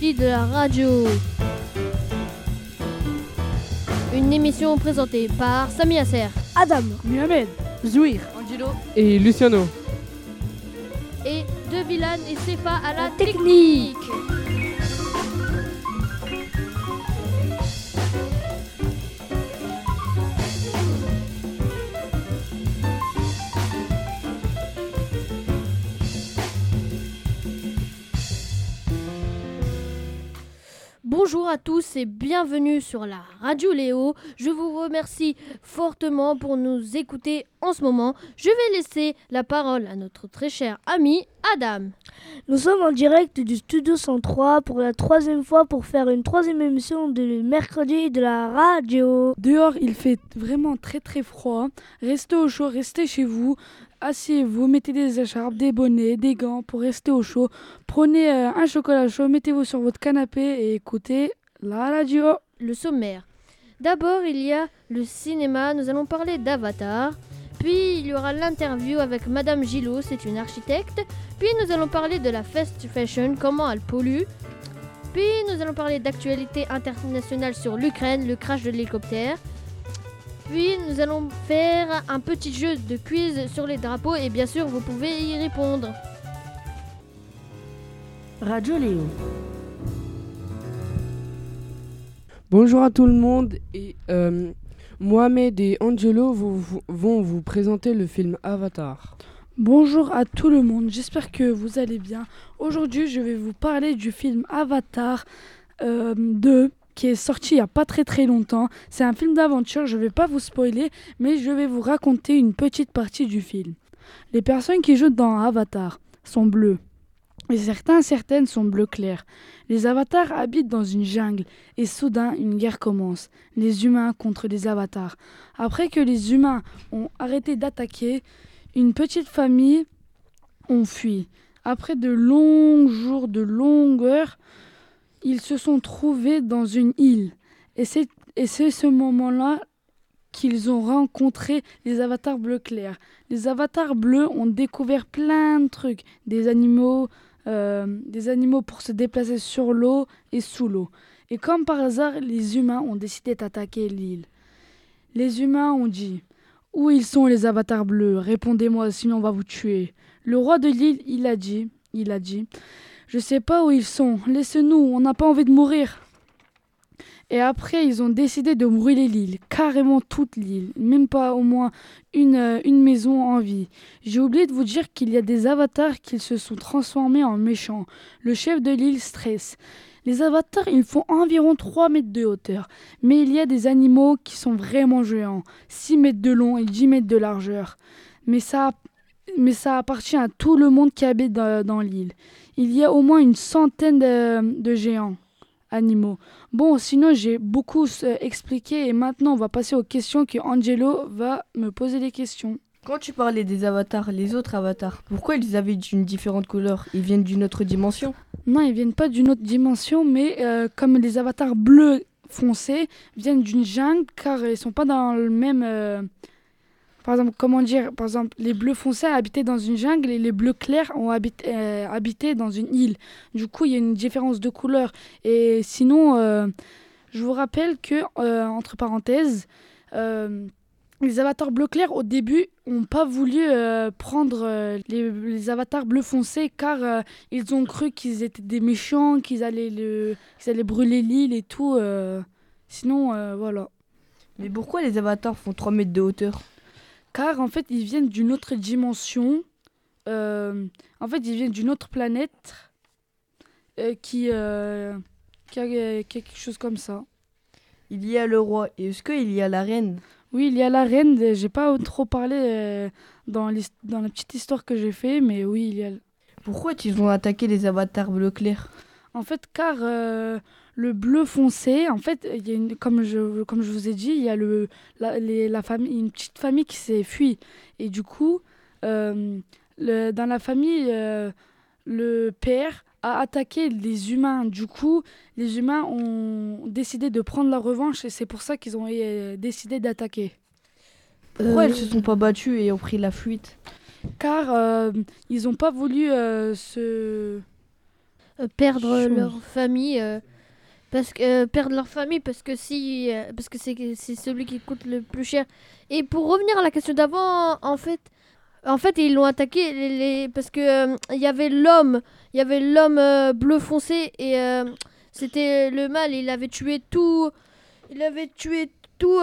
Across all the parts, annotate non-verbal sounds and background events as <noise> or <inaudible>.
de la radio. Une émission présentée par Sami Aser, Adam, Mohamed, Zouir, Angelo et Luciano. et De Villan et Sefa à la technique. Bonjour à tous et bienvenue sur la Radio Léo. Je vous remercie fortement pour nous écouter en ce moment. Je vais laisser la parole à notre très cher ami Adam. Nous sommes en direct du Studio 103 pour la troisième fois pour faire une troisième émission de mercredi de la radio. Dehors, il fait vraiment très très froid. Restez au chaud, restez chez vous. Asseyez-vous, mettez des écharpes, des bonnets, des gants pour rester au chaud. Prenez euh, un chocolat chaud, mettez-vous sur votre canapé et écoutez la radio. Le sommaire. D'abord, il y a le cinéma. Nous allons parler d'Avatar. Puis, il y aura l'interview avec Madame Gillot, c'est une architecte. Puis, nous allons parler de la fast fashion, comment elle pollue. Puis, nous allons parler d'actualité internationale sur l'Ukraine, le crash de l'hélicoptère. Puis, nous allons faire un petit jeu de quiz sur les drapeaux et bien sûr, vous pouvez y répondre. Radio Léo. Bonjour à tout le monde et euh, Mohamed et Angelo vous- vous- vont vous présenter le film Avatar. Bonjour à tout le monde, j'espère que vous allez bien. Aujourd'hui, je vais vous parler du film Avatar euh, 2 qui est sorti il n'y a pas très très longtemps. C'est un film d'aventure, je ne vais pas vous spoiler, mais je vais vous raconter une petite partie du film. Les personnes qui jouent dans Avatar sont bleues. Et certains, certaines sont bleu clair. Les avatars habitent dans une jungle et soudain une guerre commence. Les humains contre les avatars. Après que les humains ont arrêté d'attaquer, une petite famille ont fui. Après de longs jours, de longues heures, ils se sont trouvés dans une île. Et c'est, ce moment-là qu'ils ont rencontré les avatars bleu clair. Les avatars bleus ont découvert plein de trucs, des animaux, euh, des animaux pour se déplacer sur l'eau et sous l'eau. Et comme par hasard, les humains ont décidé d'attaquer l'île. Les humains ont dit Où ils sont les avatars bleus? Répondez-moi, sinon on va vous tuer. Le roi de l'île, il a dit, il a dit Je sais pas où ils sont, laissez-nous, on n'a pas envie de mourir. Et après, ils ont décidé de brûler l'île, carrément toute l'île, même pas au moins une, euh, une maison en vie. J'ai oublié de vous dire qu'il y a des avatars qui se sont transformés en méchants. Le chef de l'île stresse. Les avatars, ils font environ 3 mètres de hauteur, mais il y a des animaux qui sont vraiment géants, 6 mètres de long et 10 mètres de largeur. Mais ça, mais ça appartient à tout le monde qui habite dans, dans l'île. Il y a au moins une centaine de, de géants animaux. Bon, sinon j'ai beaucoup euh, expliqué et maintenant on va passer aux questions que Angelo va me poser des questions. Quand tu parlais des avatars, les autres avatars, pourquoi ils avaient une différente couleur? Ils viennent d'une autre dimension? Non, ils viennent pas d'une autre dimension, mais euh, comme les avatars bleus foncés viennent d'une jungle, car ils sont pas dans le même. euh, par exemple, comment dire Par exemple, les bleus foncés habitaient dans une jungle et les bleus clairs ont habité, euh, habité dans une île. Du coup, il y a une différence de couleur. Et sinon, euh, je vous rappelle que, euh, entre parenthèses, les avatars bleu clair au début n'ont pas voulu prendre les, avatars bleu foncé car ils ont cru qu'ils étaient des méchants, qu'ils allaient, le, allaient brûler l'île et tout. Sinon, voilà. Mais pourquoi les avatars font 3 mètres de hauteur? Car en fait, ils viennent d'une autre dimension. Euh, en fait, ils viennent d'une autre planète euh, qui, euh, qui, a, qui a quelque chose comme ça. Il y a le roi et est-ce qu'il y a la reine? Oui, il y a la reine. J'ai pas trop parlé dans, dans la petite histoire que j'ai fait, mais oui, il y a. Pourquoi ils ont attaqué les avatars bleu clair? En fait, car le bleu foncé, en fait, il y a une, comme, je, comme je vous ai dit, il y a le, la, les- la famille, une petite famille qui s'est fuie. Et du coup, euh, le- dans la famille, euh, le père a attaqué les humains. Du coup, les humains ont décidé de prendre la revanche et c'est pour ça qu'ils ont euh, décidé d'attaquer. Pourquoi Euh, elles se sont pas battues et ont pris la fuite? Car euh, ils n'ont pas voulu euh, se... perdre leur famille. Parce que euh, perdre leur famille parce que si euh, parce que c'est celui qui coûte le plus cher. Et pour revenir à la question d'avant, en fait, en fait ils l'ont attaqué les, parce que euh, il y avait l'homme, il y avait l'homme euh, bleu foncé et c'était le mal. Il avait tué tout, il avait tué tout.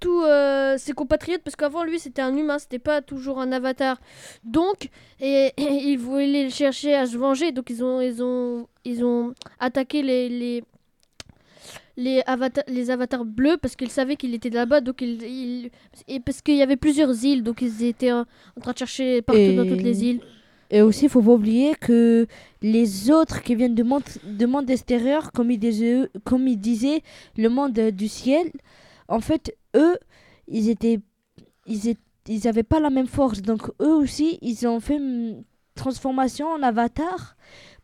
Tous euh, ses compatriotes parce qu'avant lui c'était un humain c'était pas toujours un avatar. Donc et, <laughs> et ils voulaient chercher à se venger. Donc ils ont ils ont ils ont attaqué les les les, avata- les avatars bleus parce qu'ils savaient qu'il était là-bas. Donc ils, ils- et parce qu'il y avait plusieurs îles. Donc ils étaient en, en train de chercher partout dans toutes les îles. Et aussi, il faut pas oublier que les autres qui viennent de monde, de monde extérieur, comme ils, disaient, comme ils disaient, le monde du ciel, en fait, eux, ils étaient, ils étaient, ils avaient pas la même force. Donc eux aussi, ils ont fait une transformation en avatar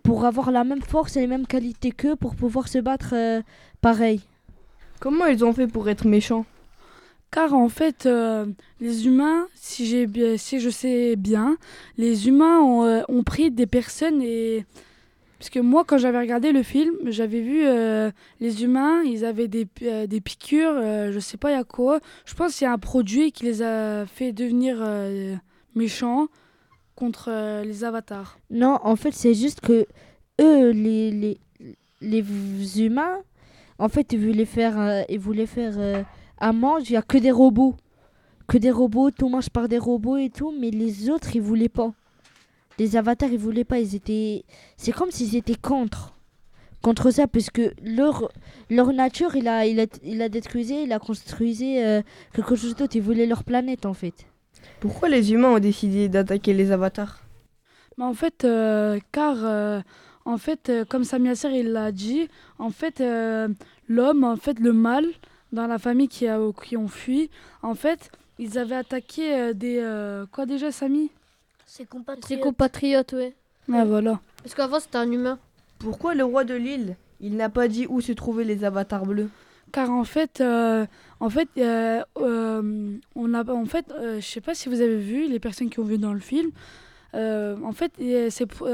pour avoir la même force et les mêmes qualités qu'eux pour pouvoir se battre euh, pareil. Comment ils ont fait pour être méchants? Car en fait, euh, les humains, si, j'ai bien, si je sais bien, les humains ont, euh, ont pris des personnes et... Parce que moi, quand j'avais regardé le film, j'avais vu euh, les humains, ils avaient des, euh, des piqûres, euh, je sais pas il y a quoi. Je pense qu'il y a un produit qui les a fait devenir euh, méchants contre les avatars. Non, en fait, c'est juste que eux, les, les, les humains, en fait, ils voulaient faire, ils voulaient faire à manger, il n'y a que des robots. Que des robots, tout mange par des robots et tout, mais les autres, ils voulaient pas. Les avatars, ils voulaient pas, ils étaient... C'est comme s'ils étaient contre. Contre ça, parce que leur, leur nature, il a, il a, il a détruisé, il a construisé euh, quelque chose d'autre. Ils voulaient leur planète, en fait. Pourquoi les humains ont décidé d'attaquer les avatars? Mais en fait, euh, car euh, en fait, euh, comme Samia Ser il l'a dit, en fait, euh, l'homme, en fait, le mal dans la famille qui, a, qui ont fui, en fait, ils avaient attaqué euh, des euh, quoi déjà, Samy? Ses compatriotes. compatriotes ouais Ah voilà. parce qu'avant c'était un humain Pourquoi le roi de l'île, il n'a pas dit où se trouvaient les avatars bleus? Car en fait, euh, en fait, euh, euh, on a, en fait, euh, je sais pas si vous avez vu les personnes qui ont vu dans le film. euh, en fait,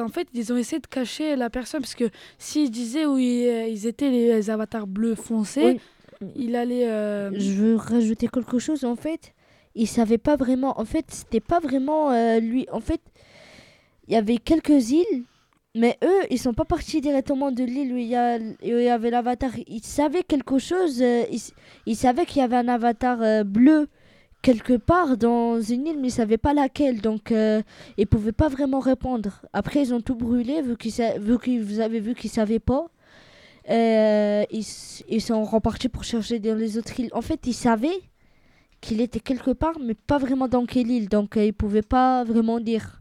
en fait, ils ont essayé de cacher la personne parce que s'ils disaient où ils, ils étaient les avatars bleus foncés, Oui. il allait. euh, Je veux rajouter quelque chose. En fait, il savait pas vraiment. En fait, c'était pas vraiment euh, lui. En fait, il y avait quelques îles, mais eux, ils sont pas partis directement de l'île où il y, avait l'avatar. Ils savaient quelque chose. euh, ils, ils savaient qu'il y avait un avatar euh, bleu quelque part dans une île, mais ils savaient pas laquelle. Donc, ils pouvaient pas vraiment répondre. Après, ils ont tout brûlé vu qu'ils vous avez vu qu'ils savaient pas. Ils, ils sont repartis pour chercher dans les autres îles. En fait, ils savaient qu'il était quelque part, mais pas vraiment dans quelle île. Donc, euh, ils pouvaient pas vraiment dire.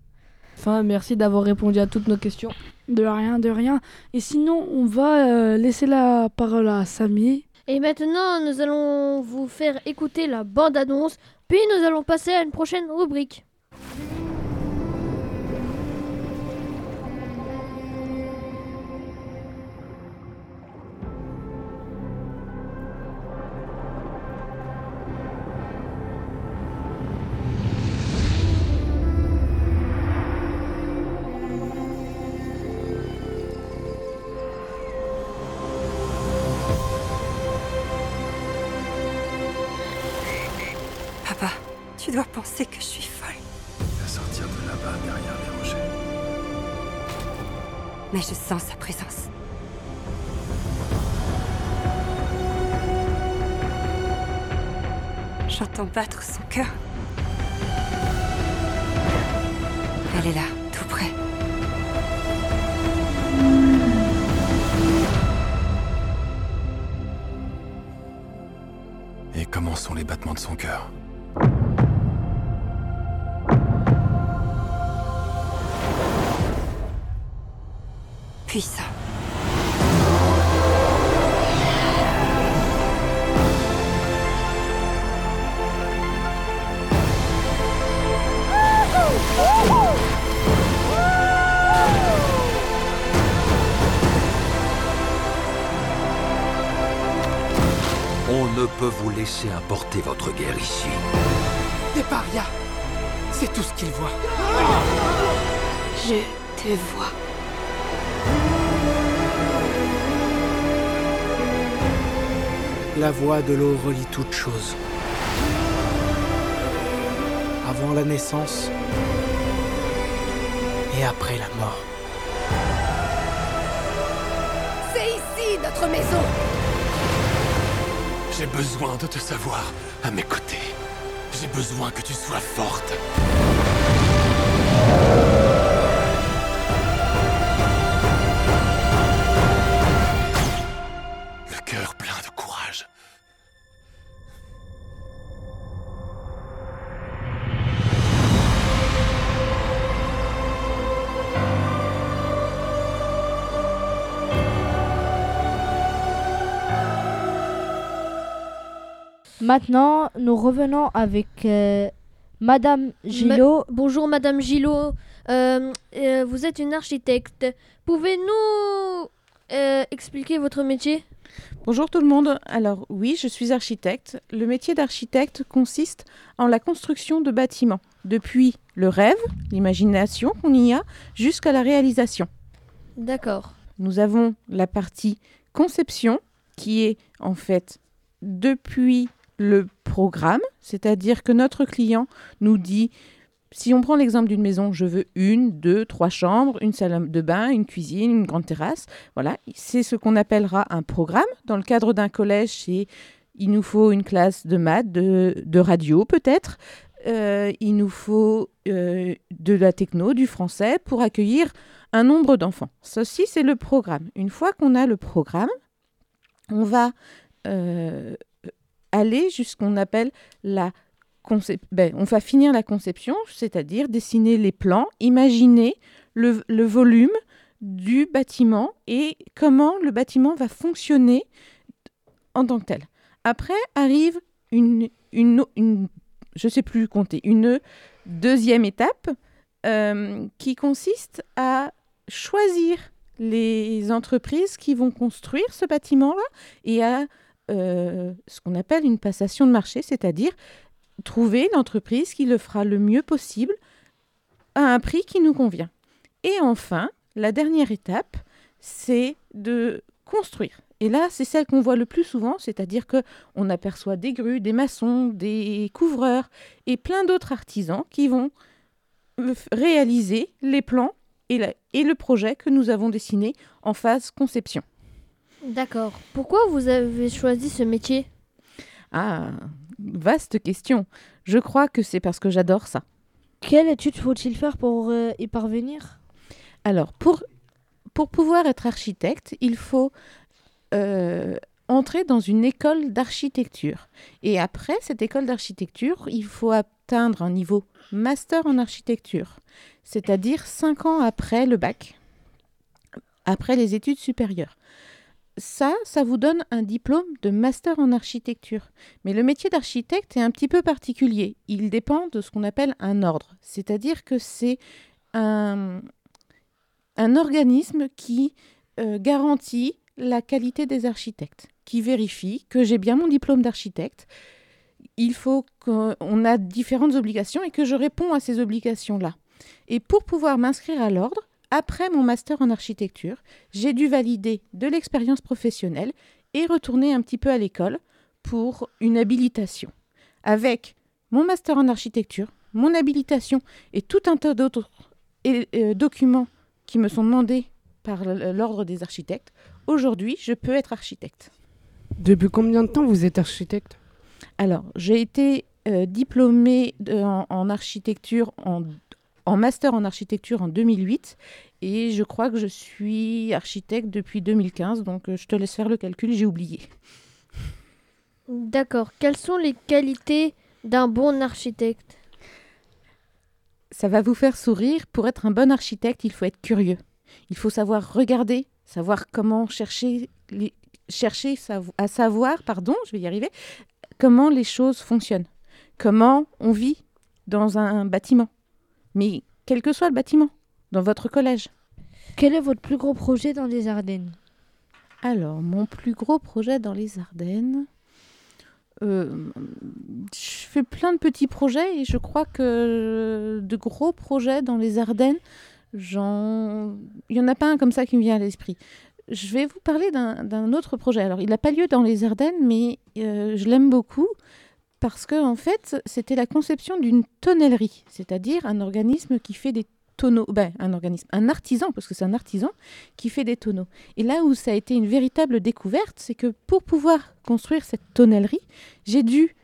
Enfin, merci d'avoir répondu à toutes nos questions. De rien, de rien. Et sinon, on va euh, laisser la parole à Samy. Et maintenant, nous allons vous faire écouter la bande-annonce, puis nous allons passer à une prochaine rubrique. J'entends battre son cœur. Elle est là, tout près. Et comment sont les battements de son cœur Puissant. vous laisser importer votre guerre ici. Des parias C'est tout ce qu'ils voient. Je te vois. La voix de l'eau relie toutes choses. Avant la naissance et après la mort. C'est ici notre maison j'ai besoin de te savoir à mes côtés. J'ai besoin que tu sois forte. Maintenant, nous revenons avec euh, Madame Gillot. Bonjour Madame Gillot, Euh, euh, vous êtes une architecte. Pouvez-nous euh, expliquer votre métier? Bonjour tout le monde. Alors oui, je suis architecte. Le métier d'architecte consiste en la construction de bâtiments, depuis le rêve, l'imagination qu'on y a, jusqu'à la réalisation. D'accord. Nous avons la partie conception qui est en fait depuis le programme, c'est-à-dire que notre client nous dit, si on prend l'exemple d'une maison, je veux une, deux, trois chambres, une salle de bain, une cuisine, une grande terrasse. Voilà, c'est ce qu'on appellera un programme. Dans le cadre d'un collège, c'est il nous faut une classe de maths, de, de radio peut-être. Euh, il nous faut euh, de la techno, du français pour accueillir un nombre d'enfants. Ceci, c'est le programme. Une fois qu'on a le programme, on va euh, aller jusqu'on appelle la ben, on va finir la conception, c'est-à-dire dessiner les plans, imaginer le, le volume du bâtiment et comment le bâtiment va fonctionner en tant que tel. Après arrive une, une, une je sais plus compter, une deuxième étape euh, qui consiste à choisir les entreprises qui vont construire ce bâtiment-là et à euh, ce qu'on appelle une passation de marché, c'est-à-dire trouver l'entreprise qui le fera le mieux possible à un prix qui nous convient. Et enfin, la dernière étape, c'est de construire. Et là, c'est celle qu'on voit le plus souvent, c'est-à-dire que on aperçoit des grues, des maçons, des couvreurs et plein d'autres artisans qui vont réaliser les plans et, la- et le projet que nous avons dessiné en phase conception. D'accord. Pourquoi vous avez choisi ce métier? Ah, vaste question. Je crois que c'est parce que j'adore ça. Quelle étude faut-il faire pour euh, y parvenir? Alors, pour, pour pouvoir être architecte, il faut euh, entrer dans une école d'architecture. Et après cette école d'architecture, il faut atteindre un niveau master en architecture, c'est-à-dire cinq ans après le bac, après les études supérieures. Ça, ça vous donne un diplôme de master en architecture. Mais le métier d'architecte est un petit peu particulier. Il dépend de ce qu'on appelle un ordre, c'est-à-dire que c'est un, un organisme qui euh, garantit la qualité des architectes, qui vérifie que j'ai bien mon diplôme d'architecte. Il faut qu'on a différentes obligations et que je réponds à ces obligations-là. Et pour pouvoir m'inscrire à l'ordre, après mon master en architecture, j'ai dû valider de l'expérience professionnelle et retourner un petit peu à l'école pour une habilitation. Avec mon master en architecture, mon habilitation et tout un tas d'autres euh, documents qui me sont demandés par l'ordre des architectes, aujourd'hui, je peux être architecte. Depuis combien de temps vous êtes architecte? Alors, j'ai été euh, diplômée de- en, en architecture, en, en master en architecture en 2008, et je crois que je suis architecte depuis 2015, donc euh, je te laisse faire le calcul, j'ai oublié. D'accord. Quelles sont les qualités d'un bon architecte? Ça va vous faire sourire. Pour être un bon architecte, il faut être curieux. Il faut savoir regarder, savoir comment chercher, les- chercher à savoir, pardon, je vais y arriver, comment les choses fonctionnent, comment on vit dans un bâtiment, mais quel que soit le bâtiment, dans votre collège. Quel est votre plus gros projet dans les Ardennes? Alors, mon plus gros projet dans les Ardennes, euh, je fais plein de petits projets et je crois que de gros projets dans les Ardennes, j'en... il n'y en a pas un comme ça qui me vient à l'esprit. je vais vous parler d'un d'un autre projet. Alors, il n'a pas lieu dans les Ardennes, mais euh, je l'aime beaucoup parce que, en fait, c'était la conception d'une tonnellerie, c'est-à-dire un organisme qui fait des tonneaux. Ben, un organisme, un artisan, parce que c'est un artisan qui fait des tonneaux. Et là où ça a été une véritable découverte, c'est que pour pouvoir construire cette tonnellerie, j'ai dû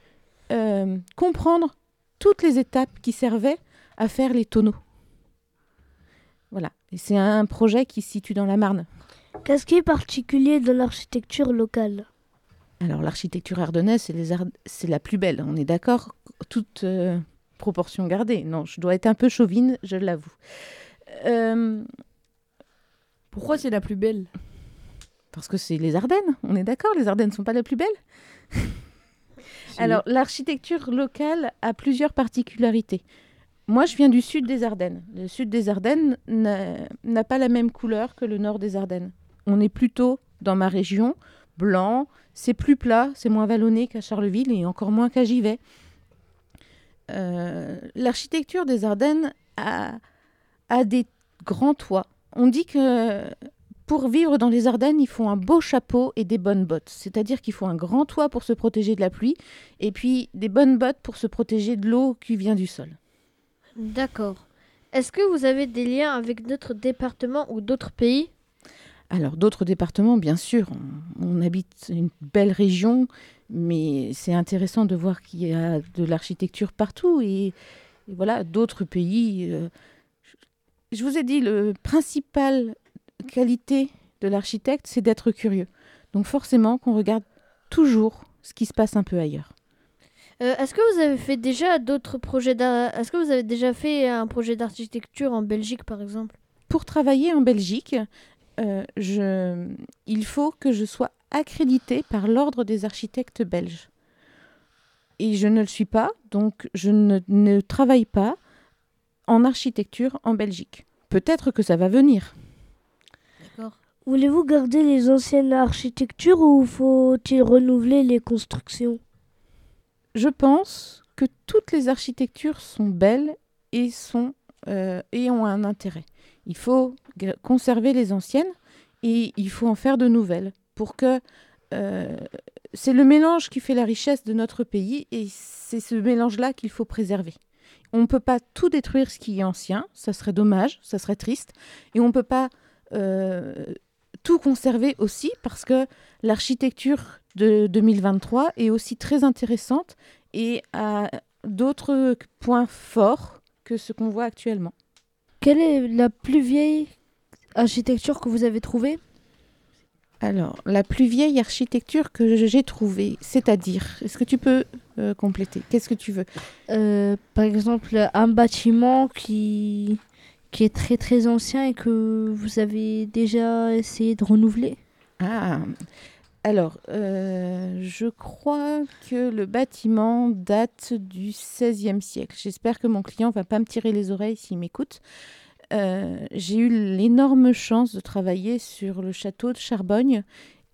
euh, comprendre toutes les étapes qui servaient à faire les tonneaux. Voilà. Et c'est un projet qui se situe dans la Marne. Qu'est-ce qui est particulier dans l'architecture locale? Alors, l'architecture ardennaise, c'est, Ard- la plus belle, on est d'accord Toute euh, proportion gardée. Non, je dois être un peu chauvine, je l'avoue. Euh, Pourquoi c'est la plus belle? Parce que c'est les Ardennes, on est d'accord Les Ardennes ne sont pas les plus belles? <laughs> Alors, l'architecture locale a plusieurs particularités. Moi, je viens du sud des Ardennes. Le sud des Ardennes n'a pas la même couleur que le nord des Ardennes. On est plutôt, dans ma région, blanc, c'est plus plat, c'est moins vallonné qu'à Charleville et encore moins qu'à Givet. Euh, L'architecture des Ardennes a, a des grands toits. On dit que pour vivre dans les Ardennes, il faut un beau chapeau et des bonnes bottes. C'est-à-dire qu'il faut un grand toit pour se protéger de la pluie et puis des bonnes bottes pour se protéger de l'eau qui vient du sol. D'accord. Est-ce que vous avez des liens avec d'autres départements ou d'autres pays? Alors, d'autres départements, bien sûr, on, on habite une belle région, mais c'est intéressant de voir qu'il y a de l'architecture partout. Et, et voilà, d'autres pays. euh, je, vous ai dit, le principal qualité de l'architecte, c'est d'être curieux. Donc, forcément, qu'on regarde toujours ce qui se passe un peu ailleurs. Euh, Est-ce que vous avez fait déjà d'autres projets Est-ce que vous avez déjà fait un projet d'architecture en Belgique, par exemple? Pour travailler en Belgique, euh, je, il faut que je sois accréditée par l'ordre des architectes belges. Et je ne le suis pas, donc je ne, ne travaille pas en architecture en Belgique. Peut-être que ça va venir. D'accord. Voulez-vous garder les anciennes architectures ou faut-il renouveler les constructions? Je pense que toutes les architectures sont belles et, sont, euh, et ont un intérêt. Il faut conserver les anciennes et il faut en faire de nouvelles pour que euh, c'est le mélange qui fait la richesse de notre pays et c'est ce mélange-là qu'il faut préserver. On ne peut pas tout détruire ce qui est ancien, ça serait dommage, ça serait triste, et on ne peut pas euh, tout conserver aussi parce que l'architecture de 2023 est aussi très intéressante et a d'autres points forts que ce qu'on voit actuellement. Quelle est la plus vieille architecture que vous avez trouvée? Alors, la plus vieille architecture que j'ai trouvée, c'est-à-dire, est-ce que tu peux euh, compléter? Qu'est-ce que tu veux? Euh, Par exemple, un bâtiment qui, qui est très très ancien et que vous avez déjà essayé de renouveler? Ah, alors, euh, je crois que le bâtiment date du XVIe siècle. J'espère que mon client va pas me tirer les oreilles s'il m'écoute. Euh, J'ai eu l'énorme chance de travailler sur le château de Charbogne,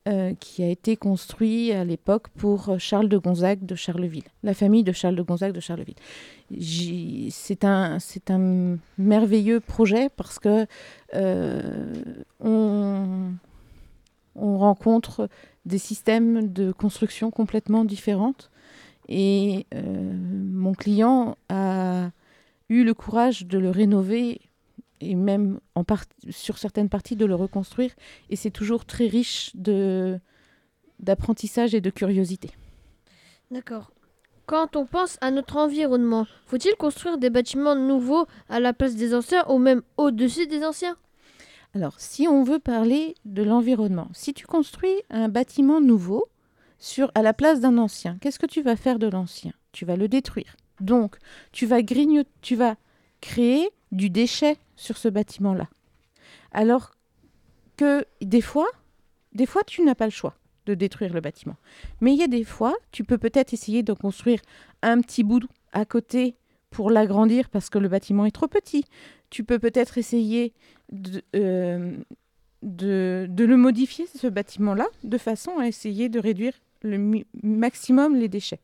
euh, qui a été construit à l'époque pour Charles de Gonzague de Charleville, la famille de Charles de Gonzague de Charleville. C'est un, merveilleux projet parce que euh, on rencontre des systèmes de construction complètement différentes. Et euh, mon client a eu le courage de le rénover et même sur certaines parties de le reconstruire. Et c'est toujours très riche d'apprentissage et de curiosité. D'accord. Quand on pense à notre environnement, faut-il construire des bâtiments nouveaux à la place des anciens ou même au-dessus des anciens? Alors, si on veut parler de l'environnement, si tu construis un bâtiment nouveau sur, à la place d'un ancien, qu'est-ce que tu vas faire de l'ancien? Tu vas le détruire. Donc, tu vas grignoter, tu vas créer du déchet sur ce bâtiment-là. Alors que des fois, des fois, tu n'as pas le choix de détruire le bâtiment. Mais il y a des fois, tu peux peut-être essayer de construire un petit bout à côté pour l'agrandir parce que le bâtiment est trop petit. Tu peux peut-être essayer de, euh, de, le modifier, ce bâtiment-là, de façon à essayer de réduire le maximum les déchets.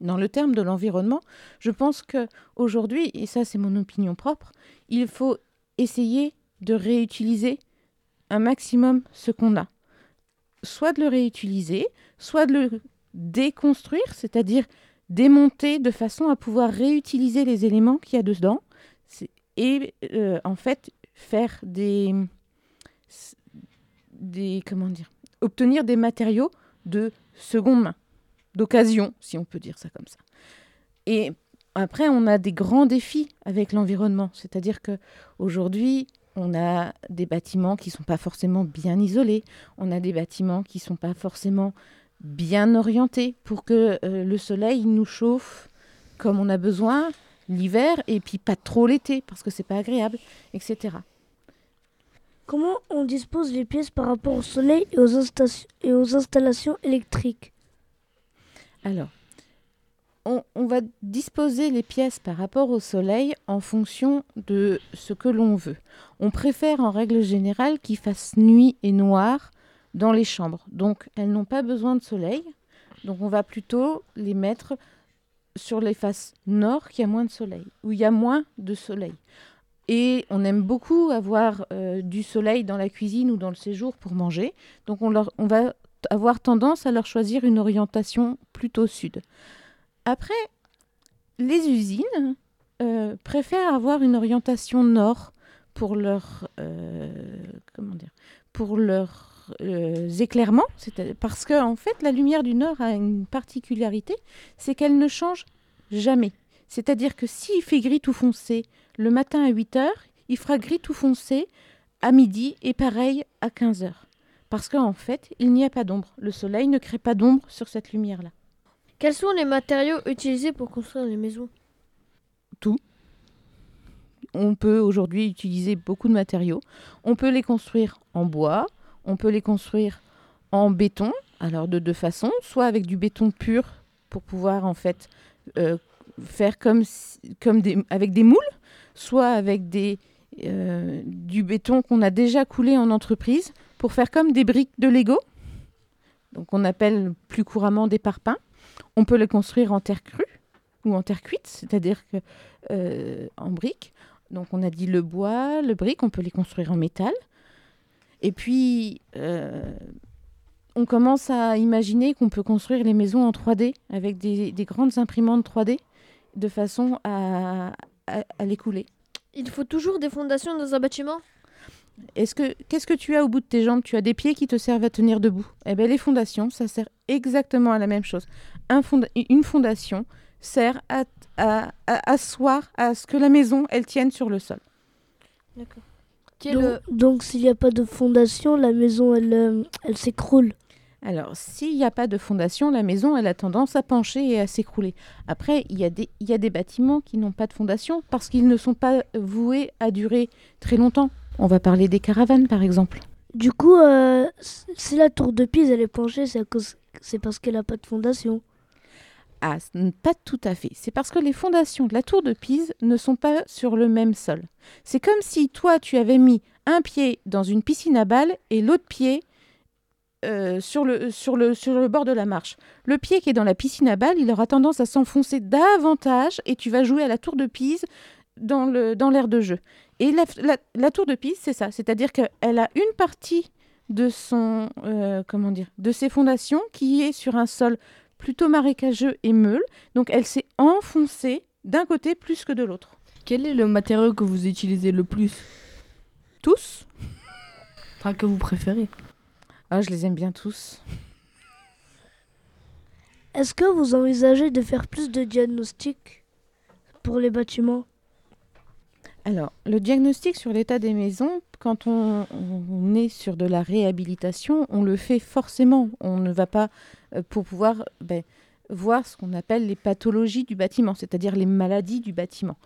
Dans le terme de l'environnement, je pense que aujourd'hui, et ça c'est mon opinion propre, il faut essayer de réutiliser un maximum ce qu'on a. Soit de le réutiliser, soit de le déconstruire, c'est-à-dire démonter de façon à pouvoir réutiliser les éléments qu'il y a dedans et euh, en fait faire des, des comment dire obtenir des matériaux de seconde main, d'occasion, si on peut dire ça comme ça. Et après, on a des grands défis avec l'environnement, c'est-à-dire que aujourd'hui, on a des bâtiments qui sont pas forcément bien isolés, on a des bâtiments qui sont pas forcément bien orientés pour que euh, le soleil nous chauffe comme on a besoin l'hiver et puis pas trop l'été parce que c'est pas agréable, etc. Comment on dispose les pièces par rapport au soleil et aux, et aux installations électriques? Alors, on, on, va disposer les pièces par rapport au soleil en fonction de ce que l'on veut. On préfère en règle générale qu'il fasse nuit et noir dans les chambres. Donc, elles n'ont pas besoin de soleil. Donc, on va plutôt les mettre sur les faces nord qui a moins de soleil, où il y a moins de soleil. Et on aime beaucoup avoir euh, du soleil dans la cuisine ou dans le séjour pour manger. Donc on, leur, on va avoir tendance à leur choisir une orientation plutôt sud. Après, les usines euh, préfèrent avoir une orientation nord pour leur euh, comment dire pour éclairements, parce que en fait la lumière du nord a une particularité, c'est qu'elle ne change jamais. C'est-à-dire que s'il fait gris tout foncé le matin à 8 heures, il fera gris tout foncé à midi et pareil à 15 heures. Parce qu'en fait, il n'y a pas d'ombre. Le soleil ne crée pas d'ombre sur cette lumière-là. Quels sont les matériaux utilisés pour construire les maisons? Tout. On peut aujourd'hui utiliser beaucoup de matériaux. On peut les construire en bois, on peut les construire en béton, alors de deux façons, soit avec du béton pur pour pouvoir en fait euh, faire comme, comme des, avec des moules, soit avec euh, du béton qu'on a déjà coulé en entreprise pour faire comme des briques de Lego. Donc on appelle plus couramment des parpaings. On peut les construire en terre crue ou en terre cuite, c'est-à-dire euh, en briques. Donc on a dit le bois, le brique, on peut les construire en métal. Et puis on commence à imaginer qu'on peut construire les maisons en 3D avec des, des grandes imprimantes 3D de façon à, à, les couler. Il faut toujours des fondations dans un bâtiment? Est-ce que qu'est-ce que tu as au bout de tes jambes? Tu as des pieds qui te servent à tenir debout? Eh bien, les fondations, ça sert exactement à la même chose. Un une fondation sert à, à, à, asseoir à ce que la maison elle tienne sur le sol. D'accord. Donc, donc s'il n'y a pas de fondation, la maison elle, euh, elle s'écroule. Alors, s'il n'y a pas de fondation, la maison, elle a tendance à pencher et à s'écrouler. Après, il y, a des, y a des bâtiments qui n'ont pas de fondation parce qu'ils ne sont pas voués à durer très longtemps. On va parler des caravanes, par exemple. Du coup, euh, si la tour de Pise, elle est penchée, c'est parce qu'elle n'a pas de fondation. Ah, pas tout à fait. C'est parce que les fondations de la tour de Pise ne sont pas sur le même sol. C'est comme si toi, tu avais mis un pied dans une piscine à balles et l'autre pied euh, sur, le, sur, le, sur le bord de la marche. Le pied qui est dans la piscine à balles, il aura tendance à s'enfoncer davantage et tu vas jouer à la tour de Pise dans l'air dans de jeu. Et la, tour de Pise, c'est ça. C'est-à-dire qu'elle a une partie de, son, euh, comment dire, de ses fondations qui est sur un sol plutôt marécageux et meule. Donc elle s'est enfoncée d'un côté plus que de l'autre. Quel est le matériau que vous utilisez le plus? Tous? Enfin, que vous préférez ah, je les aime bien tous. Est-ce que vous envisagez de faire plus de diagnostics pour les bâtiments? Alors, le diagnostic sur l'état des maisons, quand on, est sur de la réhabilitation, on le fait forcément. On ne va pas euh, pour pouvoir ben, voir ce qu'on appelle les pathologies du bâtiment, c'est-à-dire les maladies du bâtiment.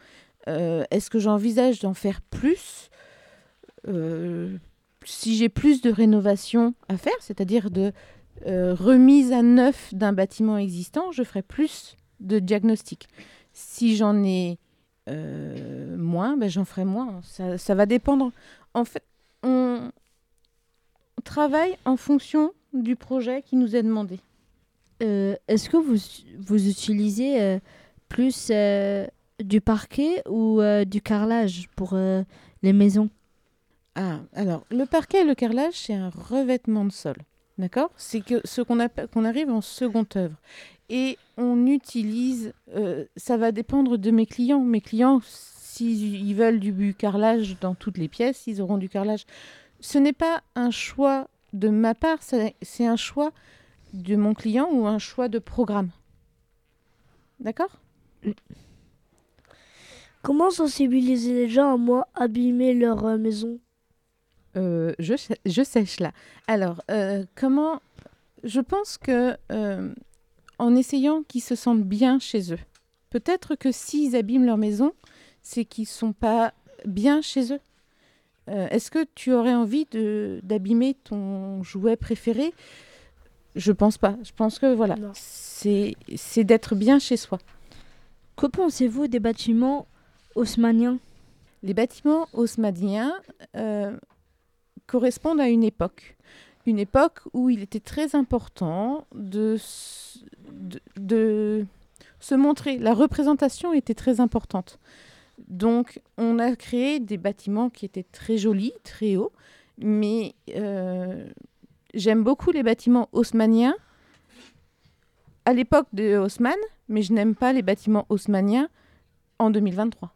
Euh, est-ce que j'envisage d'en faire plus? Euh, si j'ai plus de rénovation à faire, c'est-à-dire de remise à neuf d'un bâtiment existant, je ferai plus de diagnostic. Si j'en ai moins, ben j'en ferai moins. Ça, va dépendre. En fait, on travaille en fonction du projet qui nous est demandé. Euh, est-ce que vous, vous utilisez plus du parquet ou du carrelage pour les maisons? Ah, alors, le parquet et le carrelage, c'est un revêtement de sol. D'accord? C'est que ce qu'on appelle- qu'on arrive en seconde œuvre. Et on utilise, euh, ça va dépendre de mes clients. Mes clients, s'ils ils veulent du carrelage dans toutes les pièces, ils auront du carrelage. Ce n'est pas un choix de ma part, c'est un choix de mon client ou un choix de programme. D'accord? Comment sensibiliser les gens à moi abîmer leur euh, maison? Euh, je, je sèche là. Alors, euh, comment Je pense que en essayant qu'ils se sentent bien chez eux. Peut-être que s'ils abîment leur maison, c'est qu'ils sont pas bien chez eux. Euh, Est-ce que tu aurais envie de d'abîmer ton jouet préféré? Je pense pas. Je pense que voilà, c'est c'est d'être bien chez soi. Que pensez-vous des bâtiments haussmanniens? Les bâtiments haussmanniens euh, correspondent à une époque. Une époque où il était très important de, de se montrer. La représentation était très importante. Donc, on a créé des bâtiments qui étaient très jolis, très hauts, mais euh, j'aime beaucoup les bâtiments haussmanniens à l'époque de Haussmann, mais je n'aime pas les bâtiments haussmanniens en 2023.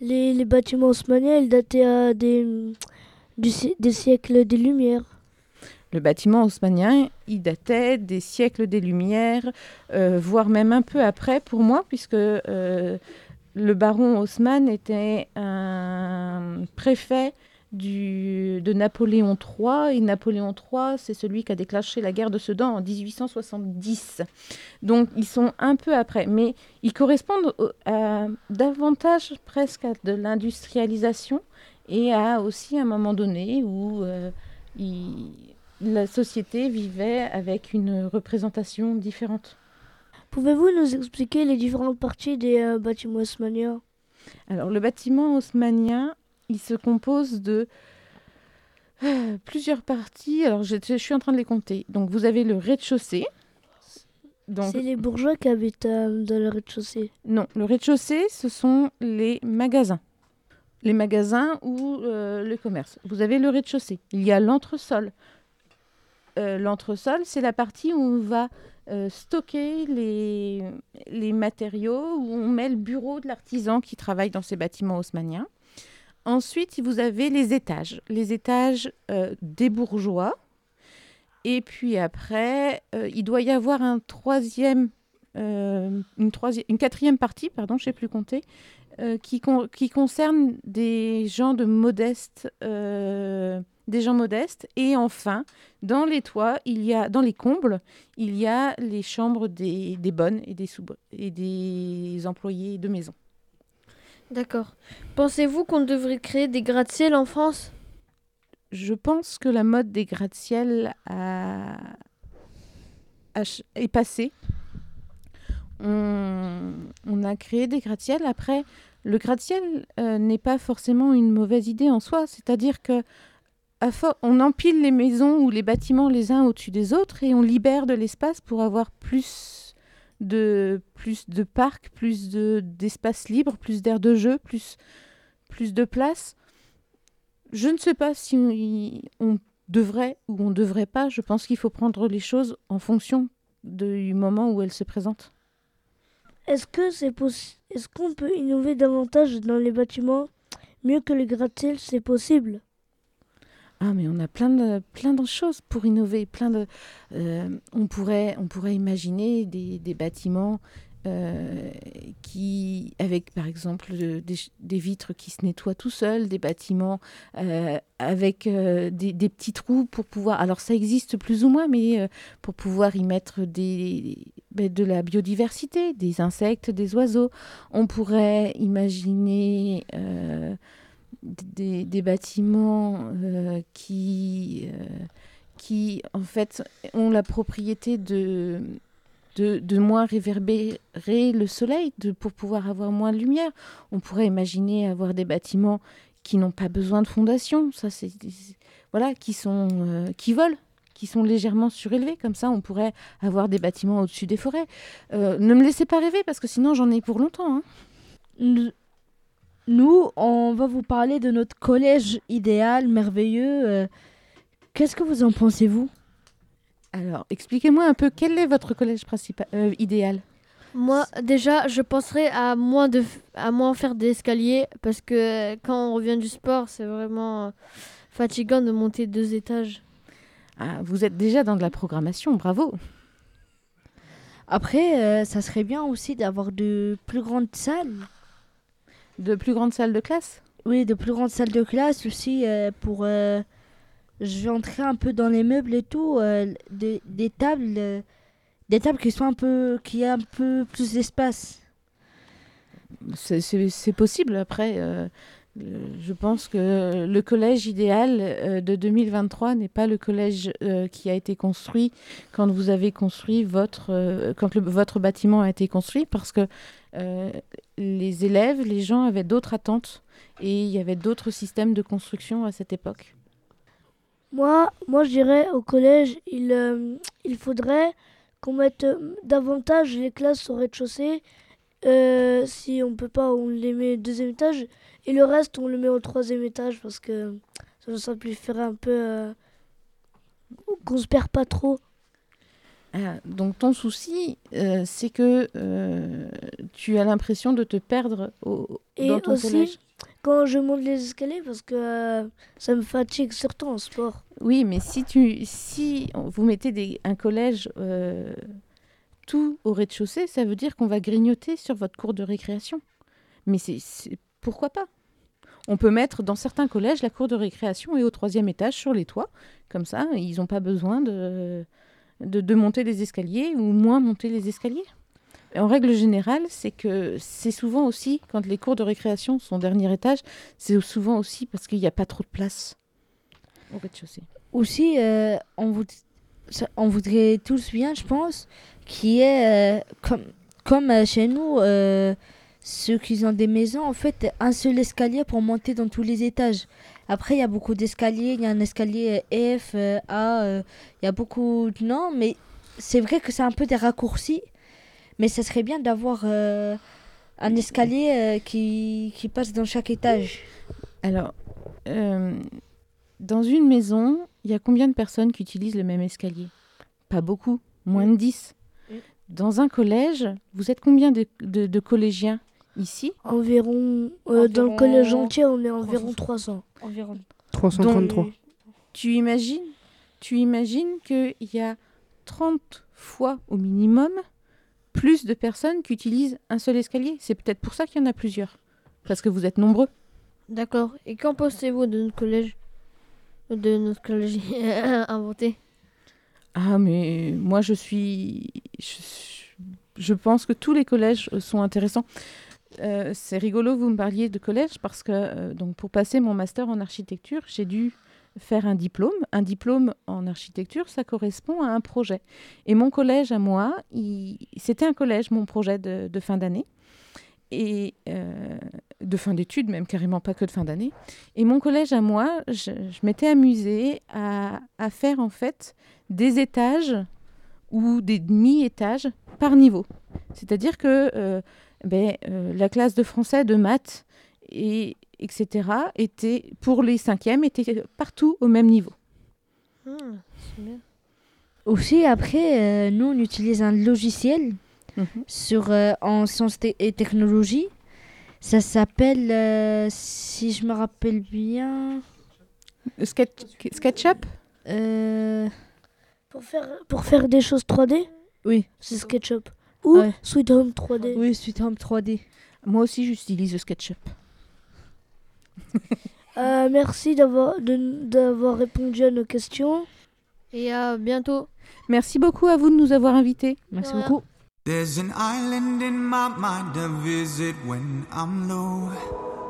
les, les bâtiments haussmanniens, ils dataient du des siècles des Lumières. Le bâtiment haussmannien, il datait des siècles des Lumières, euh, voire même un peu après pour moi, puisque euh, le baron Haussmann était un préfet de Napoléon III, et Napoléon III, c'est celui qui a déclenché la guerre de Sedan en 1870. Donc ils sont un peu après, mais ils correspondent à, davantage presque à de l'industrialisation et à aussi un moment donné où euh, la société vivait avec une représentation différente. Pouvez-vous nous expliquer les différentes parties des euh, bâtiments haussmanniens? Alors, le bâtiment haussmannien, il se compose de euh, plusieurs parties. Alors, je, je suis en train de les compter. Donc, vous avez le rez-de-chaussée. Donc, C'est les bourgeois qui habitent euh, dans le rez-de-chaussée? non, le rez-de-chaussée, ce sont les magasins. Les magasins ou le commerce. Vous avez le rez-de-chaussée. Il y a l'entresol. L'entresol, c'est la partie où on va euh, stocker les, les matériaux, où on met le bureau de l'artisan qui travaille dans ces bâtiments haussmanniens. Ensuite, vous avez les étages. Les étages euh, des bourgeois. Et puis après, euh, il doit y avoir un troisième, une, une quatrième partie, pardon, je ne sais plus compter, qui, con- qui concerne des gens de modestes, euh, des gens modestes. Et enfin, dans les toits, il y a, dans les combles, il y a les chambres des, des bonnes et des, sous et des employés de maison. D'accord. Pensez-vous qu'on devrait créer des gratte-ciel en France? Je pense que la mode des gratte-ciel a... est passée. On... on a créé des gratte-ciel. Après, le gratte-ciel euh, n'est pas forcément une mauvaise idée en soi. C'est-à-dire que on empile les maisons ou les bâtiments les uns au-dessus des autres et on libère de l'espace pour avoir plus de plus de parcs, plus de d'espace libre, plus d'air de jeu, plus de place. Je ne sais pas si on, devrait ou on ne devrait pas. Je pense qu'il faut prendre les choses en fonction du moment où elles se présentent. Est-ce que c'est Est-ce qu'on peut innover davantage dans les bâtiments mieux que les gratte-ciel C'est possible. Ah, mais on a plein de, plein de choses pour innover. Plein de, euh, on, pourrait, on pourrait imaginer des, des bâtiments euh, qui, avec par exemple des, vitres qui se nettoient tout seuls, des bâtiments euh, avec des, des petits trous pour pouvoir. Alors ça existe plus ou moins, mais pour pouvoir y mettre des, ben, de la biodiversité, des insectes, des oiseaux. On pourrait imaginer. Des, des bâtiments euh, qui, euh, qui, en fait, ont la propriété de, de, de moins réverbérer le soleil de, pour pouvoir avoir moins de lumière. On pourrait imaginer avoir des bâtiments qui n'ont pas besoin de fondation, ça c'est voilà, qui sont euh, qui volent, qui sont légèrement surélevés. Comme ça, on pourrait avoir des bâtiments au-dessus des forêts. Ne me laissez pas rêver parce que sinon j'en ai pour longtemps. hein. Nous, on va vous parler de notre collège idéal, merveilleux. euh, Qu'est-ce que vous en pensez, vous? Alors, expliquez-moi un peu quel est votre collège principal euh, idéal? Moi, déjà, je penserais à moins, de, f- à moins faire d'escalier parce que quand on revient du sport, c'est vraiment euh, fatigant de monter deux étages. Ah, Vous êtes déjà dans de la programmation, bravo. Après, euh, ça serait bien aussi d'avoir de plus grandes salles. De plus grandes salles de classe Oui, de plus grandes salles de classe aussi euh, pour... euh, je vais entrer un peu dans les meubles et tout. euh, des, des tables... des tables qui sont un peu... qui aient un peu plus d'espace. C'est- possible. Après, je pense que le collège idéal euh, de 2023 n'est pas le collège euh, qui a été construit quand vous avez construit votre, euh, quand votre bâtiment a été construit, parce que les élèves, les gens avaient d'autres attentes et il y avait d'autres systèmes de construction à cette époque. Moi, moi, je dirais au collège, il, il faudrait qu'on mette davantage les classes au rez-de-chaussée. Si on peut pas, on les met au deuxième étage. Et le reste, on le met au troisième étage parce que ça nous simplifierait un peu. euh, qu'on se perd pas trop. Ah, donc ton souci, euh, c'est que euh, tu as l'impression de te perdre au, Et dans ton aussi, collège. quand je monte les escaliers, parce que ça me fatigue, surtout en sport. Oui, mais si tu si vous mettez des, un collège tout au rez-de-chaussée, ça veut dire qu'on va grignoter sur votre cours de récréation. Mais c'est c'est- pourquoi pas? On peut mettre dans certains collèges la cour de récréation et au troisième étage sur les toits. Comme ça, ils n'ont pas besoin de, de, monter les escaliers ou moins monter les escaliers. En règle générale, c'est que c'est souvent aussi, quand les cours de récréation sont dernier étage, c'est souvent aussi parce qu'il n'y a pas trop de place au rez-de-chaussée. Aussi, euh, on, ça- on voudrait tous bien, je pense, qui est euh, comme, comme euh, chez nous, euh, ceux qui ont des maisons, en fait, un seul escalier pour monter dans tous les étages. Après, il y a beaucoup d'escaliers. Il y a un escalier euh, F, euh, A, euh, il y a beaucoup de noms, mais c'est vrai que c'est un peu des raccourcis. Mais ça serait bien d'avoir euh, un escalier euh, qui, qui passe dans chaque étage. Alors, euh, dans une maison, il y a combien de personnes qui utilisent le même escalier? Pas beaucoup, moins de 10. Dans un collège, vous êtes combien de, de- de collégiens? Ici Environ, euh, dans le collège entier, on est environ 300. Environ. 333. Donc, tu imagines, tu imagines qu'il y a 30 fois au minimum plus de personnes qui utilisent un seul escalier. C'est peut-être pour ça qu'il y en a plusieurs. Parce que vous êtes nombreux. D'accord. Et qu'en pensez-vous de notre collège De notre collège <laughs> inventé? Ah, mais moi, je suis. Je, je pense que tous les collèges sont intéressants. Euh, c'est rigolo, vous me parliez de collège, parce que euh, donc pour passer mon master en architecture, j'ai dû faire un diplôme. Un diplôme en architecture, ça correspond à un projet. Et mon collège à moi, c'était un collège, mon projet de, fin d'année. Et euh, de fin d'études, même carrément pas que de fin d'année. Et mon collège à moi, je, m'étais amusée à, faire en fait des étages ou des demi-étages par niveau. C'est-à-dire que ben, euh, la classe de français, de maths, et, etc., était, pour les cinquièmes, était partout au même niveau. Ah, bien. Aussi, après, euh, nous, on utilise un logiciel sur, euh, en sciences te- et technologie. Ça s'appelle, euh, si je me rappelle bien... Sketch, SketchUp? euh... Pour faire, pour faire des choses 3D Oui. C'est SketchUp. Ou Ouais. Sweet Home 3D. Oui, Sweet Home 3D. Moi aussi, j'utilise le SketchUp. <laughs> Euh, merci d'avoir de- d'avoir répondu à nos questions. Et à bientôt. Merci beaucoup à vous de nous avoir invités. Merci Voilà. beaucoup. There's an island in my mind to visit when I'm low.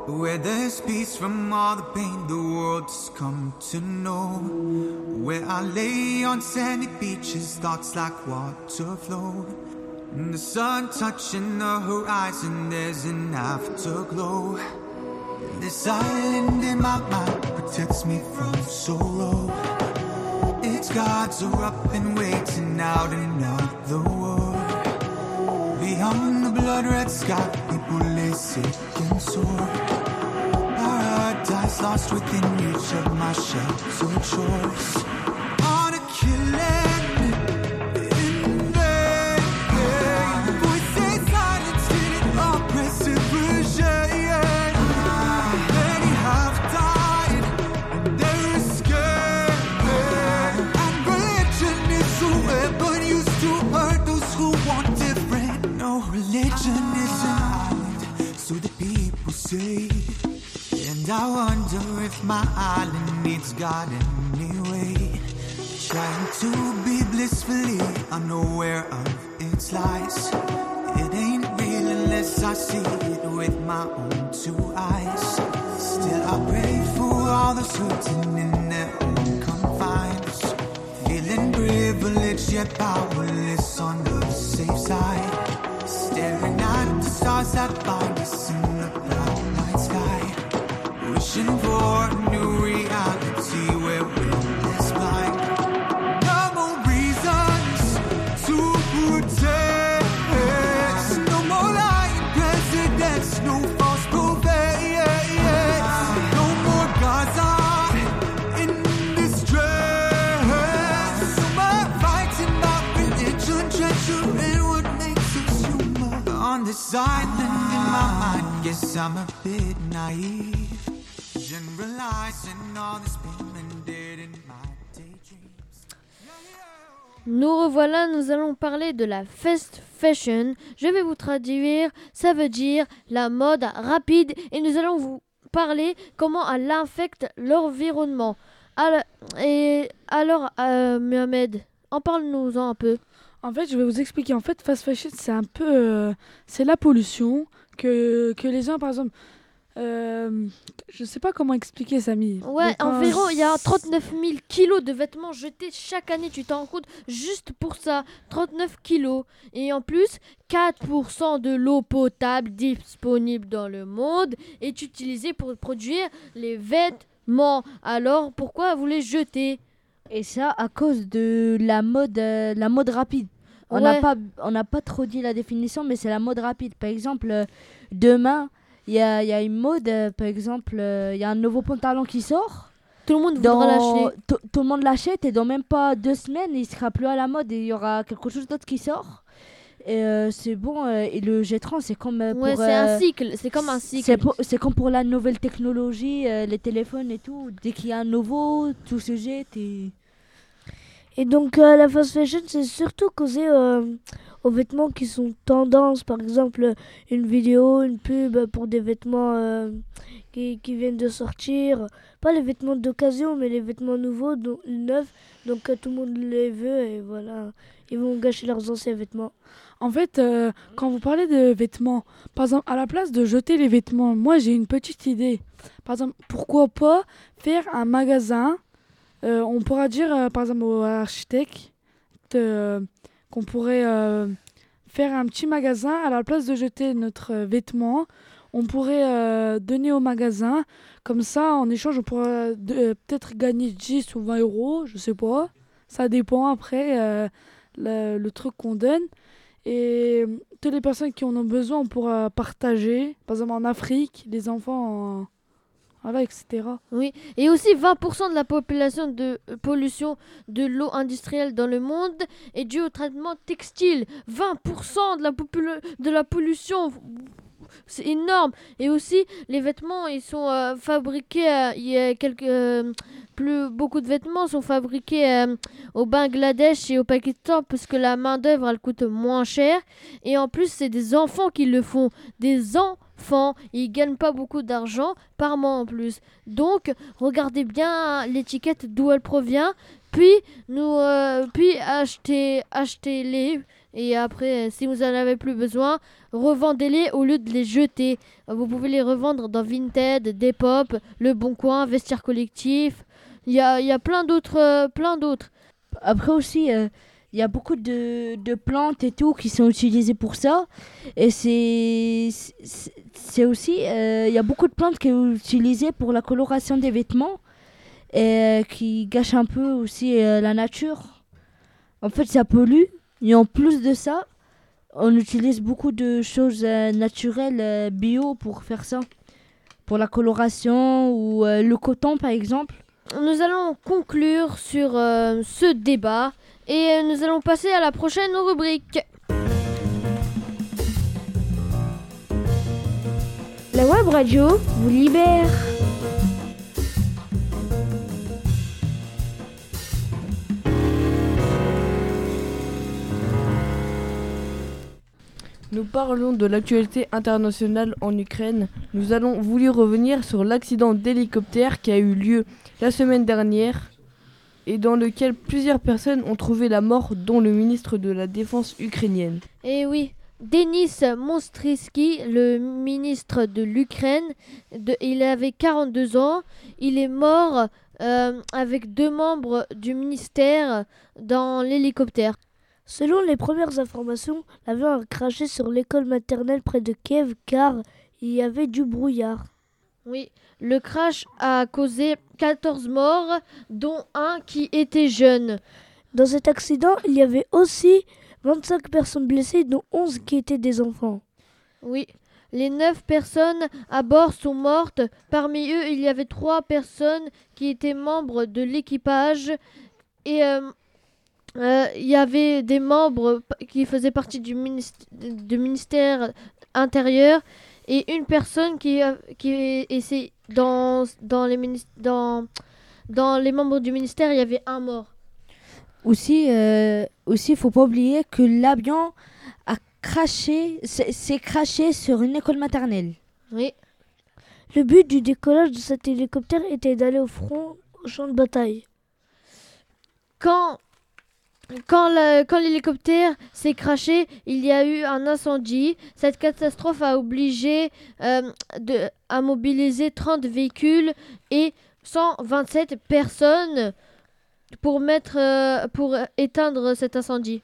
Where there's peace from all the pain the world's come to know. Where I lay on sandy beaches, thoughts like water flow. And the sun touching the horizon, there's an afterglow. This island in my mind protects me from sorrow. Its gods are up and waiting out another war. Beyond the blood red sky, people lay sick and sore. paradise lost within reach of my sheltered shores. My island needs God anyway. Trying to be blissfully unaware of its lies. It ain't real unless I see it with my own two eyes. Still, I pray for all those hurting in their own confines. Feeling privileged yet powerless on the safe side. Staring at the stars that bind this island in my mind, guess I'm a bit naive. Nous revoilà, nous allons parler de la fast fashion. Je vais vous traduire, ça veut dire la mode rapide et nous allons vous parler comment elle infecte l'environnement. Alors, et alors, euh, Mohamed, en parle-nous-en un peu. En fait, je vais vous expliquer. En fait, fast fashion, c'est un peu. euh, c'est la pollution que, que les gens, par exemple. Euh, je sais pas comment expliquer, Samy. Ouais, Donc, environ, il y a 39 000 kilos de vêtements jetés chaque année, tu t'en rends compte Juste pour ça, 39 kilos. Et en plus, 4% de l'eau potable disponible dans le monde est utilisée pour produire les vêtements. Alors, pourquoi vous les jetez? Et ça à cause de la mode, euh, la mode rapide. On n'a Ouais. pas, on n'a pas trop dit la définition, mais c'est la mode rapide. Par exemple, euh, demain, il y a, y a une mode, euh, par exemple, euh, il y a un nouveau pantalon qui sort. Tout le monde voudra l'acheter. Tout le monde l'achète et dans même pas deux semaines, il sera plus à la mode et il y aura quelque chose d'autre qui sort. Et euh, c'est bon, et le jetteront, c'est comme Ouais, pour, c'est un cycle, c'est comme un cycle. c'est comme pour la nouvelle technologie, les téléphones et tout. Dès qu'il y a un nouveau, tout se jette et... Et donc euh, la fast fashion, c'est surtout causé euh, aux vêtements qui sont tendance. Par exemple, une vidéo, une pub pour des vêtements euh, qui, qui viennent de sortir. Pas les vêtements d'occasion, mais les vêtements nouveaux, donc, neufs. Donc tout le monde les veut et voilà. Ils vont gâcher leurs anciens vêtements. En fait, quand vous parlez de vêtements, par exemple, à la place de jeter les vêtements, moi j'ai une petite idée. Par exemple, pourquoi pas faire un magasin On pourra dire, euh, par exemple, au architecte euh, qu'on pourrait euh, faire un petit magasin à la place de jeter notre euh, vêtement. On pourrait euh, donner au magasin. Comme ça, en échange, on pourra euh, peut-être gagner 10 ou 20 euros, je sais pas. Ça dépend après euh, le, le truc qu'on donne. Et euh, toutes les personnes qui en ont besoin, on pourra partager. Par exemple, en Afrique, les enfants, en- voilà, etc. Oui, et aussi 20% de la population de euh, pollution de l'eau industrielle dans le monde est due au traitement textile. 20% de la, pollution, c'est énorme. Et aussi, les vêtements, ils sont euh, fabriqués, euh, il y a quelques, beaucoup de vêtements sont fabriqués euh, au Bangladesh et au Pakistan parce que la main d'œuvre, elle coûte moins cher. Et en plus, c'est des enfants qui le font. Des enfants, ils gagnent pas beaucoup d'argent par mois en plus. Donc, regardez bien l'étiquette d'où elle provient, puis nous, euh, puis achetez, achetez-les. Et après, si vous en avez plus besoin, revendez-les au lieu de les jeter. Vous pouvez les revendre dans Vinted, Depop, Le Bon Coin, Vestiaire Collectif. Il y a, y a plein d'autres, euh, plein d'autres. Après aussi, euh, il y a beaucoup de, de plantes et tout qui sont utilisées pour ça. Et c'est c'est- aussi, euh, il y a beaucoup de plantes qui sont utilisées pour la coloration des vêtements et qui gâchent un peu aussi la nature. En fait, ça pollue. Et en plus de ça, on utilise beaucoup de choses naturelles, bio pour faire ça. pour la coloration ou le coton par exemple. Nous allons conclure sur euh, ce débat et euh, nous allons passer à la prochaine rubrique. La web radio vous libère. Nous parlons de l'actualité internationale en Ukraine. Nous allons voulu revenir sur l'accident d'hélicoptère qui a eu lieu la semaine dernière et dans lequel plusieurs personnes ont trouvé la mort, dont le ministre de la Défense ukrainienne. Et oui, Denis Monstrisky, le ministre de l'Ukraine, il avait 42 ans. Il est mort euh, avec deux membres du ministère dans l'hélicoptère. Selon les premières informations, l'avion a craché sur l'école maternelle près de Kiev car il y avait du brouillard. Oui, le crash a causé 14 morts, dont un qui était jeune. Dans cet accident, il y avait aussi 25 personnes blessées, dont 11 qui étaient des enfants. Oui, les neuf personnes à bord sont mortes. Parmi eux, il y avait trois personnes qui étaient membres de l'équipage et euh, euh, il y avait des membres qui faisaient partie du, minist- du ministère intérieur et une personne qui, a- qui dans dans les dans dans les membres du ministère, il y avait un mort. Aussi, euh, aussi, faut pas oublier que l'avion a craché, s'est s'est craché sur une école maternelle. Oui. Le but du décollage de cet hélicoptère était d'aller au front au champ de bataille. Quand quand l'hélicoptère s'est craché, il y a eu un incendie. Cette catastrophe a obligé euh, à mobiliser 30 véhicules et 127 personnes pour, mettre, euh, pour éteindre cet incendie.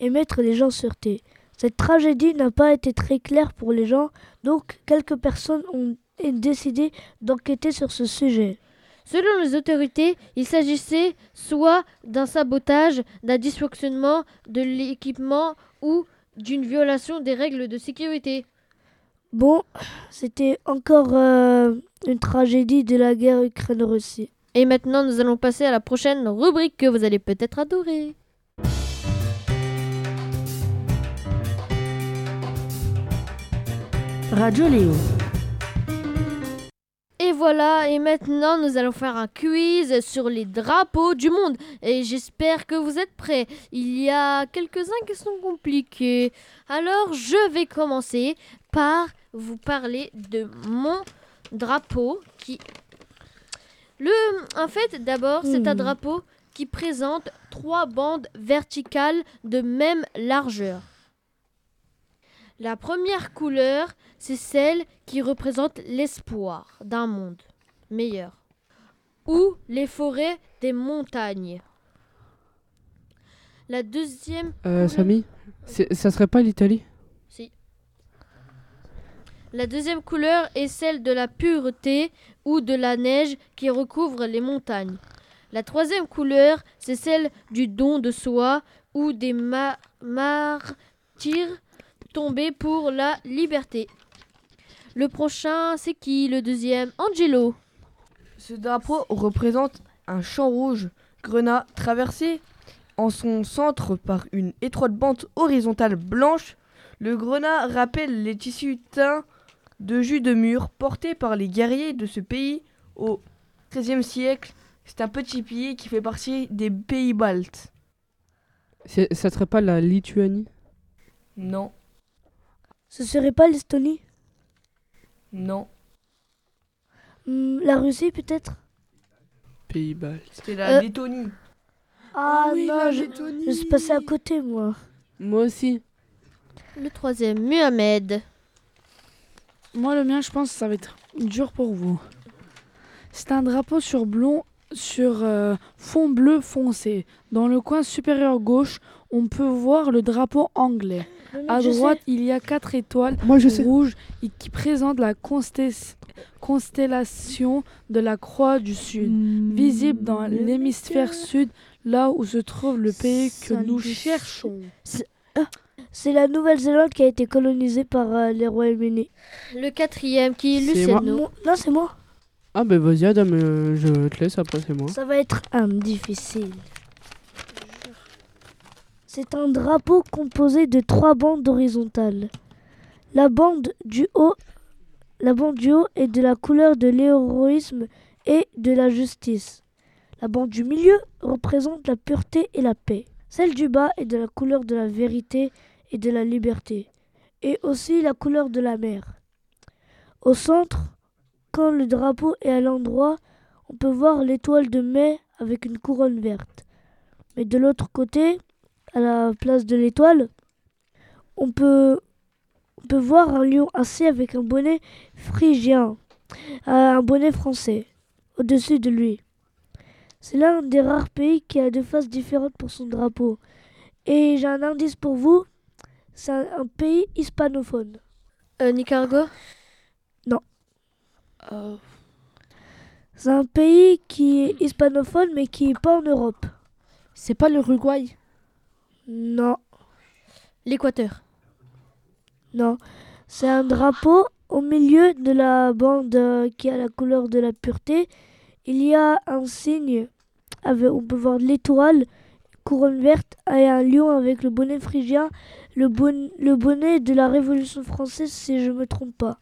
Et mettre les gens en sûreté. Cette tragédie n'a pas été très claire pour les gens, donc quelques personnes ont décidé d'enquêter sur ce sujet. Selon les autorités, il s'agissait soit d'un sabotage, d'un dysfonctionnement de l'équipement ou d'une violation des règles de sécurité. Bon, c'était encore euh, une tragédie de la guerre Ukraine-Russie. Et maintenant, nous allons passer à la prochaine rubrique que vous allez peut-être adorer. Radio Léo. Voilà, et maintenant nous allons faire un quiz sur les drapeaux du monde. Et j'espère que vous êtes prêts. Il y a quelques-uns qui sont compliqués. Alors je vais commencer par vous parler de mon drapeau qui... Le... En fait, d'abord, c'est un Hmm. drapeau qui présente trois bandes verticales de même largeur. La première couleur, c'est celle qui représente l'espoir d'un monde meilleur. Ou les forêts des montagnes. La deuxième. Euh, Samy, ça serait pas l'Italie? Si. La deuxième couleur est celle de la pureté ou de la neige qui recouvre les montagnes. La troisième couleur, c'est celle du don de soi ou des ma- martyrs tombés pour la liberté. Le prochain, c'est qui Le deuxième? Angelo. Ce drapeau représente un champ rouge grenat traversé en son centre par une étroite bande horizontale blanche. Le grenat rappelle les tissus teints de jus de mûre portés par les guerriers de ce pays au XIIIe siècle. C'est un petit pays qui fait partie des pays baltes. C'est- Ça serait pas la Lituanie? Non, Ce serait pas l'Estonie? Non, Hmm, La Russie peut-être? Pays baltes. c'était la Euh, Lettonie. Ah, oui, non, la je, Lettonie. je suis passé à côté moi. Moi aussi. Le troisième, Muhammad. Moi, le mien, je pense que ça va être dur pour vous. C'est un drapeau sur blond, sur euh, fond bleu foncé. Dans le coin supérieur gauche, on peut voir le drapeau anglais. À droite, il y a quatre étoiles Moi je sais. rouges qui présentent la constellation de la Croix du Sud, visible dans l'hémisphère sud, là où se trouve le pays que Ça nous cherchons. C'est la Nouvelle-Zélande qui a été colonisée par euh, les Royaumes-Unis. Le quatrième qui est C'est moi. Luciano. Mon- Non, c'est moi. Ah ben vas-y Adam, euh, je te laisse après c'est moi. Ça va être un difficile. C'est un drapeau composé de trois bandes horizontales. La bande du haut, la bande du haut est de la couleur de l'héroïsme et de la justice. La bande du milieu représente la pureté et la paix. Celle du bas est de la couleur de la vérité et de la liberté, et aussi la couleur de la mer. Au centre, quand le drapeau est à l'endroit, on peut voir l'étoile de mai avec une couronne verte. Mais de l'autre côté, à la place de l'étoile, on peut, on peut voir un lion assis avec un bonnet phrygien, euh, un bonnet français, au-dessus de lui. C'est l'un des rares pays qui a deux faces différentes pour son drapeau. Et j'ai un indice pour vous, c'est un, un pays hispanophone. Euh, Nicaragua? Non. C'est un pays qui est hispanophone mais qui n'est pas en Europe. C'est pas l'Uruguay? Non. L'Équateur. Non, c'est un drapeau au milieu de la bande qui a la couleur de la pureté. Il y a un signe, avec, on peut voir l'étoile, couronne verte, et un lion avec le bonnet phrygien, le, bon- le bonnet de la Révolution française, si je me trompe pas.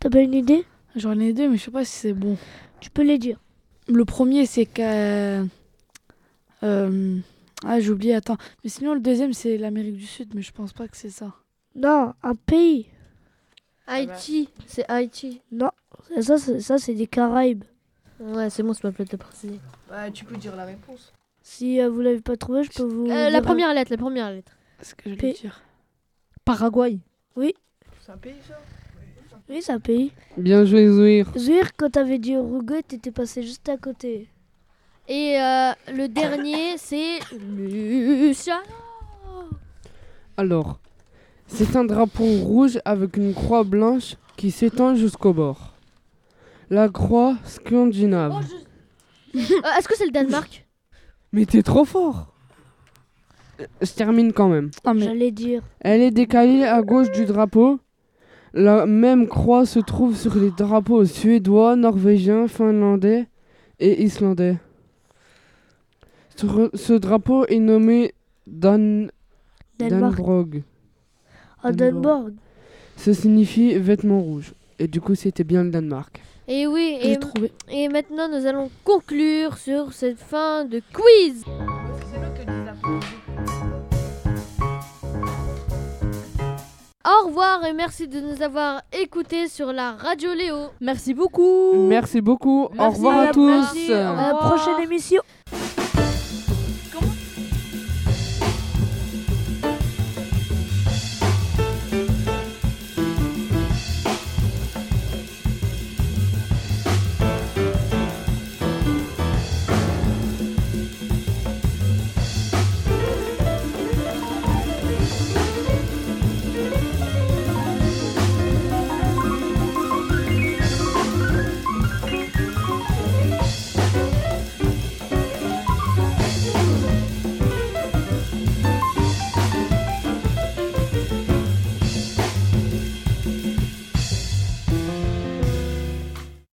T'as pas une idée? J'en ai deux, mais je sais pas si c'est bon. Tu peux les dire. Le premier, c'est qu'à. Euh... Ah, j'ai oublié, attends. Mais sinon, le deuxième, c'est l'Amérique du Sud, mais je pense pas que c'est ça. Non, un pays. Haïti. C'est Haïti. Non, ça, c'est- ça c'est des Caraïbes. Ouais, c'est bon, c'est pas peut de préciser. Bah, tu peux dire la réponse. Si euh, vous l'avez pas trouvé, je peux vous. Euh, la dire- première lettre, la première lettre. Ce que je P- dire. Paraguay. Oui, C'est un pays, ça? Oui, c'est un pays. Bien joué Zouir. Zuir, quand t'avais dit Uruguay, t'étais passé juste à côté. Et euh, le dernier, <laughs> c'est Luciano. Alors, c'est un drapeau rouge avec une croix blanche qui s'étend jusqu'au bord. La croix scandinave. Euh, Est-ce que c'est le Danemark? Mais t'es trop fort Euh, Je termine quand même. Ah, mais J'allais dire. Elle est décalée à gauche du drapeau. La même croix se trouve sur les drapeaux suédois, norvégiens, finlandais et islandais. Ce, drapeau est nommé Dan... Danbrog. À Dunborg. Ça signifie vêtements rouges. Et du coup, c'était bien le Danemark. Et oui, et, trouvé. et maintenant nous allons conclure sur cette fin de quiz. Au revoir et merci de nous avoir écoutés sur la radio Léo. Merci beaucoup. Merci beaucoup. Au Merci. revoir à Merci, tous. au À la prochaine émission.